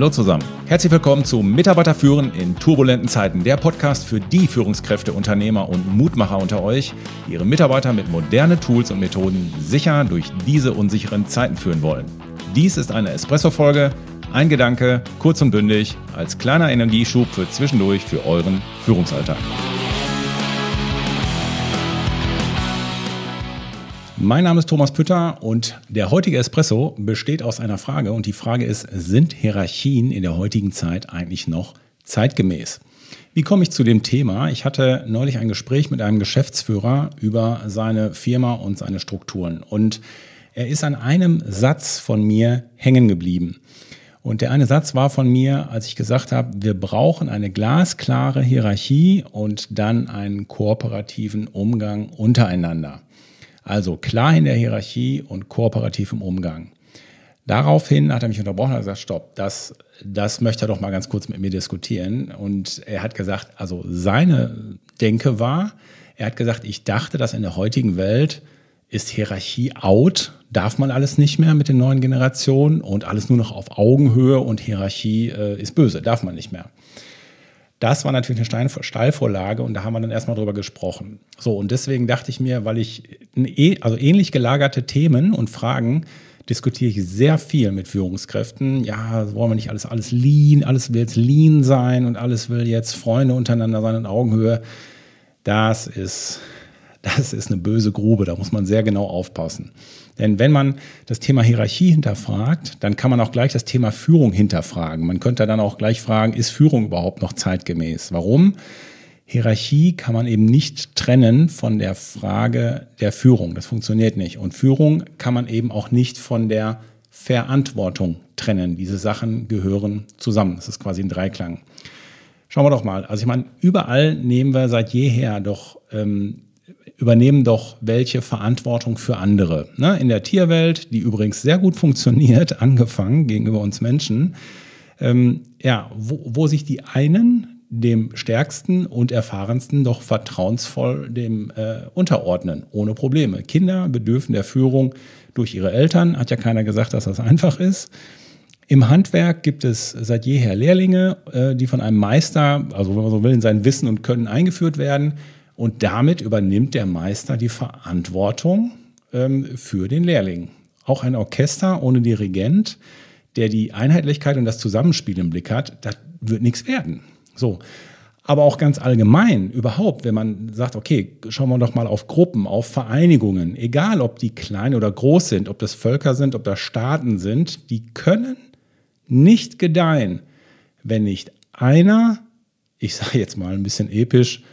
Hallo zusammen. Herzlich willkommen zu Mitarbeiter führen in turbulenten Zeiten, der Podcast für die Führungskräfte, Unternehmer und Mutmacher unter euch, die ihre Mitarbeiter mit modernen Tools und Methoden sicher durch diese unsicheren Zeiten führen wollen. Dies ist eine Espresso-Folge, ein Gedanke, kurz und bündig, als kleiner Energieschub für zwischendurch für euren Führungsalltag. Mein Name ist Thomas Pütter und der heutige Espresso besteht aus einer Frage und die Frage ist, sind Hierarchien in der heutigen Zeit eigentlich noch zeitgemäß? Wie komme ich zu dem Thema? Ich hatte neulich ein Gespräch mit einem Geschäftsführer über seine Firma und seine Strukturen und er ist an einem Satz von mir hängen geblieben. Und der eine Satz war von mir, als ich gesagt habe, wir brauchen eine glasklare Hierarchie und dann einen kooperativen Umgang untereinander. Also klar in der Hierarchie und kooperativ im Umgang. Daraufhin hat er mich unterbrochen und gesagt, stopp, das, das möchte er doch mal ganz kurz mit mir diskutieren. Und er hat gesagt, also seine Denke war, er hat gesagt, ich dachte, dass in der heutigen Welt ist Hierarchie out, darf man alles nicht mehr mit den neuen Generationen und alles nur noch auf Augenhöhe und Hierarchie äh, ist böse, darf man nicht mehr. Das war natürlich eine Steilvorlage und da haben wir dann erstmal drüber gesprochen. So, und deswegen dachte ich mir, weil ich, also ähnlich gelagerte Themen und Fragen diskutiere ich sehr viel mit Führungskräften. Ja, wollen wir nicht alles, alles lean, alles will jetzt lean sein und alles will jetzt Freunde untereinander sein in Augenhöhe. Das ist, das ist eine böse Grube, da muss man sehr genau aufpassen. Denn wenn man das Thema Hierarchie hinterfragt, dann kann man auch gleich das Thema Führung hinterfragen. Man könnte dann auch gleich fragen, ist Führung überhaupt noch zeitgemäß? Warum? Hierarchie kann man eben nicht trennen von der Frage der Führung. Das funktioniert nicht. Und Führung kann man eben auch nicht von der Verantwortung trennen. Diese Sachen gehören zusammen. Das ist quasi ein Dreiklang. Schauen wir doch mal. Also ich meine, überall nehmen wir seit jeher doch ähm, übernehmen doch welche Verantwortung für andere. Ne? In der Tierwelt, die übrigens sehr gut funktioniert, angefangen gegenüber uns Menschen, ähm, ja, wo, wo sich die einen dem stärksten und erfahrensten doch vertrauensvoll dem äh, unterordnen, ohne Probleme. Kinder bedürfen der Führung durch ihre Eltern, hat ja keiner gesagt, dass das einfach ist. Im Handwerk gibt es seit jeher Lehrlinge, äh, die von einem Meister, also wenn man so will, in sein Wissen und Können eingeführt werden. Und damit übernimmt der Meister die Verantwortung ähm, für den Lehrling. Auch ein Orchester ohne Dirigent, der die Einheitlichkeit und das Zusammenspiel im Blick hat, das wird nichts werden. So. Aber auch ganz allgemein, überhaupt, wenn man sagt, okay, schauen wir doch mal auf Gruppen, auf Vereinigungen, egal ob die klein oder groß sind, ob das Völker sind, ob das Staaten sind, die können nicht gedeihen, wenn nicht einer, ich sage jetzt mal ein bisschen episch,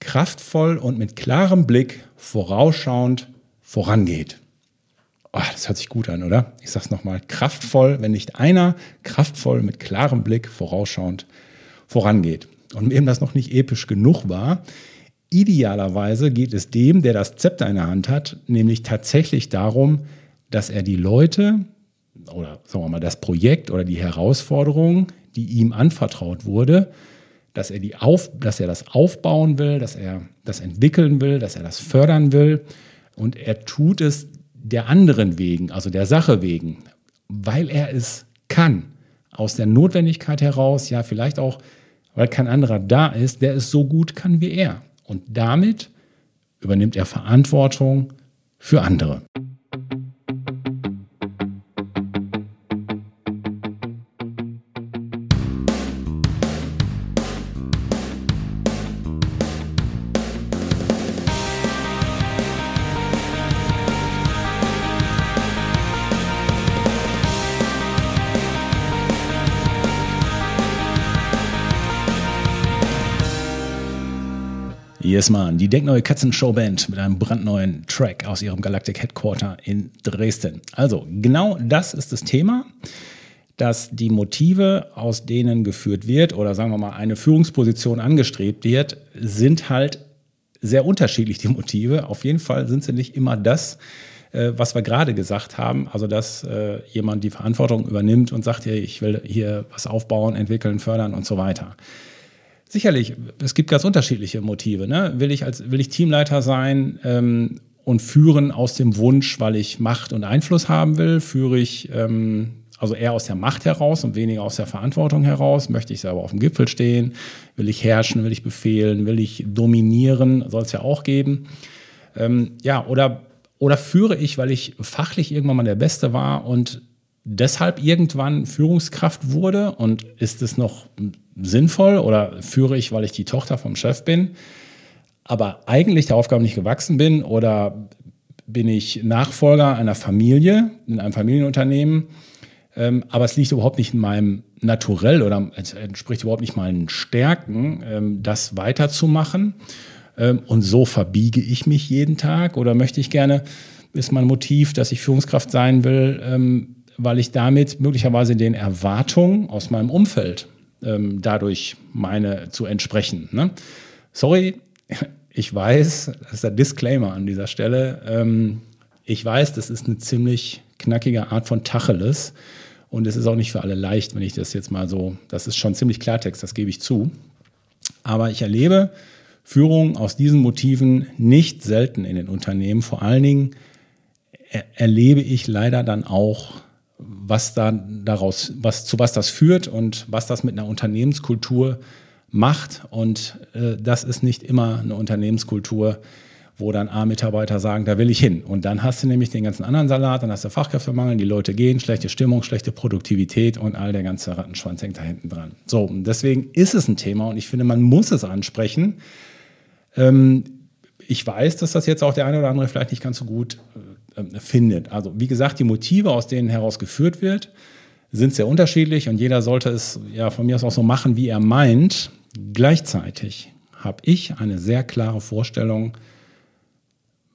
kraftvoll und mit klarem Blick vorausschauend vorangeht. Oh, das hört sich gut an, oder? Ich sage es nochmal, kraftvoll, wenn nicht einer kraftvoll mit klarem Blick vorausschauend vorangeht. Und wem das noch nicht episch genug war, idealerweise geht es dem, der das Zepter in der Hand hat, nämlich tatsächlich darum, dass er die Leute oder sagen wir mal das Projekt oder die Herausforderung, die ihm anvertraut wurde, dass er, die auf, dass er das aufbauen will, dass er das entwickeln will, dass er das fördern will. Und er tut es der anderen wegen, also der Sache wegen, weil er es kann. Aus der Notwendigkeit heraus, ja, vielleicht auch, weil kein anderer da ist, der es so gut kann wie er. Und damit übernimmt er Verantwortung für andere. Yes, man. Die denkneue Katzen-Show-Band mit einem brandneuen Track aus ihrem Galactic Headquarter in Dresden. Also, genau das ist das Thema, dass die Motive, aus denen geführt wird, oder sagen wir mal, eine Führungsposition angestrebt wird, sind halt sehr unterschiedlich, die Motive. Auf jeden Fall sind sie nicht immer das, äh, was wir gerade gesagt haben, also dass äh, jemand die Verantwortung übernimmt und sagt, ich will hier was aufbauen, entwickeln, fördern und so weiter. Sicherlich, es gibt ganz unterschiedliche Motive. Ne? Will, ich als, will ich Teamleiter sein ähm, und führen aus dem Wunsch, weil ich Macht und Einfluss haben will? Führe ich ähm, also eher aus der Macht heraus und weniger aus der Verantwortung heraus. Möchte ich selber auf dem Gipfel stehen? Will ich herrschen? Will ich befehlen? Will ich dominieren? Soll es ja auch geben. Ähm, ja, oder, oder führe ich, weil ich fachlich irgendwann mal der Beste war und deshalb irgendwann Führungskraft wurde? Und ist es noch sinnvoll? Oder führe ich, weil ich die Tochter vom Chef bin? aber eigentlich der Aufgabe nicht gewachsen bin oder bin ich Nachfolger einer Familie, in einem Familienunternehmen, ähm, aber es liegt überhaupt nicht in meinem Naturell oder es entspricht überhaupt nicht meinen Stärken, ähm, das weiterzumachen. Ähm, und so verbiege ich mich jeden Tag oder möchte ich gerne, ist mein Motiv, dass ich Führungskraft sein will, weil ich damit möglicherweise den Erwartungen aus meinem Umfeld ähm, dadurch meine zu entsprechen. Ne? Sorry, ich weiß, das ist der Disclaimer an dieser Stelle, ähm, ich weiß, das ist eine ziemlich knackige Art von Tacheles. Und es ist auch nicht für alle leicht, wenn ich das jetzt mal so, das ist schon ziemlich Klartext, das gebe ich zu. Aber ich erlebe Führung aus diesen Motiven nicht selten in den Unternehmen. Vor allen Dingen erlebe ich leider dann auch, was da daraus, was, zu was das führt und was das mit einer Unternehmenskultur macht. Und äh, das ist nicht immer eine Unternehmenskultur, wo dann A-Mitarbeiter sagen, da will ich hin. Und dann hast du nämlich den ganzen anderen Salat, dann hast du Fachkräftemangel, die Leute gehen, schlechte Stimmung, schlechte Produktivität und all der ganze Rattenschwanz hängt da hinten dran. So, und deswegen ist es ein Thema und ich finde, man muss es ansprechen. Ähm, ich weiß, dass das jetzt auch der eine oder andere vielleicht nicht ganz so gut äh, findet. Also, wie gesagt, die Motive, aus denen heraus geführt wird, sind sehr unterschiedlich und jeder sollte es ja von mir aus auch so machen, wie er meint. Gleichzeitig habe ich eine sehr klare Vorstellung,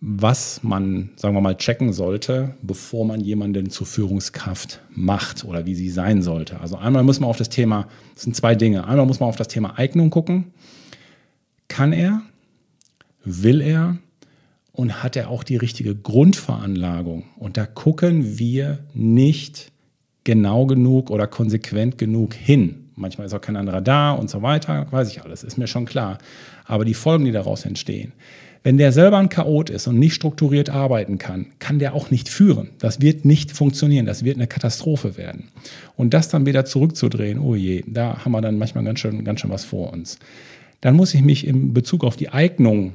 was man, sagen wir mal, checken sollte, bevor man jemanden zur Führungskraft macht oder wie sie sein sollte. Also einmal muss man auf das Thema, das sind zwei Dinge. Einmal muss man auf das Thema Eignung gucken. Kann er? Will er? Und hat er auch die richtige Grundveranlagung? Und da gucken wir nicht genau genug oder konsequent genug hin. Manchmal ist auch kein anderer da und so weiter, weiß ich alles, ist mir schon klar. Aber die Folgen, die daraus entstehen, wenn der selber ein Chaot ist und nicht strukturiert arbeiten kann, kann der auch nicht führen. Das wird nicht funktionieren. Das wird eine Katastrophe werden. Und das dann wieder zurückzudrehen, oh je, da haben wir dann manchmal ganz schön, ganz schön was vor uns. Dann muss ich mich in Bezug auf die Eignung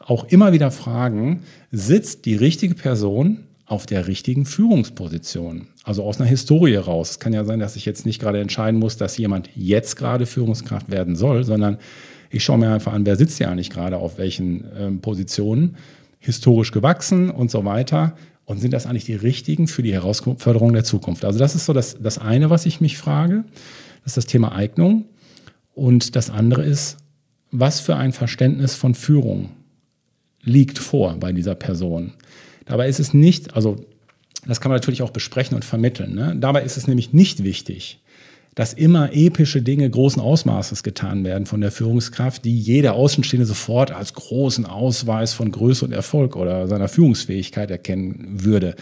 auch immer wieder fragen, sitzt die richtige Person auf der richtigen Führungsposition. Also aus einer Historie raus. Es kann ja sein, dass ich jetzt nicht gerade entscheiden muss, dass jemand jetzt gerade Führungskraft werden soll, sondern ich schaue mir einfach an, wer sitzt ja eigentlich gerade auf welchen ähm, Positionen, historisch gewachsen und so weiter. Und sind das eigentlich die richtigen für die Herausforderung der Zukunft? Also das ist so das, das eine, was ich mich frage. Das ist das Thema Eignung. Und das andere ist, was für ein Verständnis von Führung liegt vor bei dieser Person. Dabei ist es nicht, also das kann man natürlich auch besprechen und vermitteln. Ne? Dabei ist es nämlich nicht wichtig, dass immer epische Dinge großen Ausmaßes getan werden von der Führungskraft, die jeder Außenstehende sofort als großen Ausweis von Größe und Erfolg oder seiner Führungsfähigkeit erkennen würde.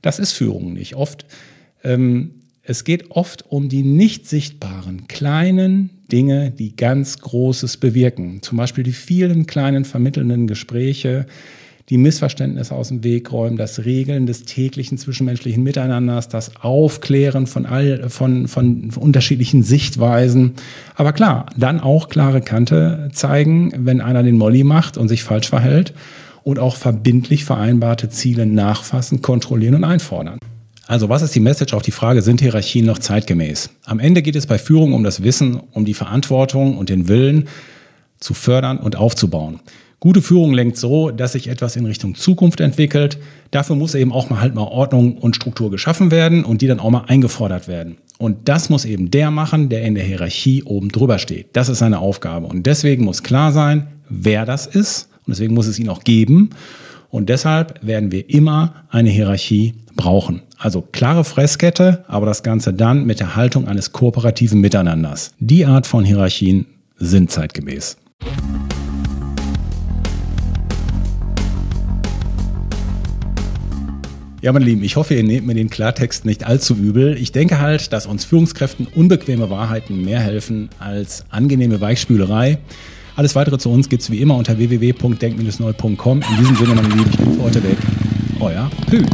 Das ist Führung nicht. Oft, ähm, es geht oft um die nicht sichtbaren kleinen Dinge, die ganz Großes bewirken. Zum Beispiel die vielen kleinen vermittelnden Gespräche, die Missverständnisse aus dem Weg räumen, das Regeln des täglichen zwischenmenschlichen Miteinanders, das Aufklären von, all, von, von unterschiedlichen Sichtweisen. Aber klar, dann auch klare Kante zeigen, wenn einer den Molly macht und sich falsch verhält und auch verbindlich vereinbarte Ziele nachfassen, kontrollieren und einfordern. Also was ist die Message auf die Frage, sind Hierarchien noch zeitgemäß? Am Ende geht es bei Führung um das Wissen, um die Verantwortung und den Willen zu fördern und aufzubauen. Gute Führung lenkt so, dass sich etwas in Richtung Zukunft entwickelt. Dafür muss eben auch mal halt mal Ordnung und Struktur geschaffen werden und die dann auch mal eingefordert werden. Und das muss eben der machen, der in der Hierarchie oben drüber steht. Das ist seine Aufgabe. Und deswegen muss klar sein, wer das ist. Und deswegen muss es ihn auch geben. Und deshalb werden wir immer eine Hierarchie brauchen. Also klare Fresskette, aber das Ganze dann mit der Haltung eines kooperativen Miteinanders. Die Art von Hierarchien sind zeitgemäß. Ja, meine Lieben, ich hoffe, ihr nehmt mir den Klartext nicht allzu übel. Ich denke halt, dass uns Führungskräften unbequeme Wahrheiten mehr helfen als angenehme Weichspülerei. Alles weitere zu uns gibt's wie immer unter www.denk-neu.com. In diesem Sinne, meine Lieben, ich bin für heute weg. Euer Pü.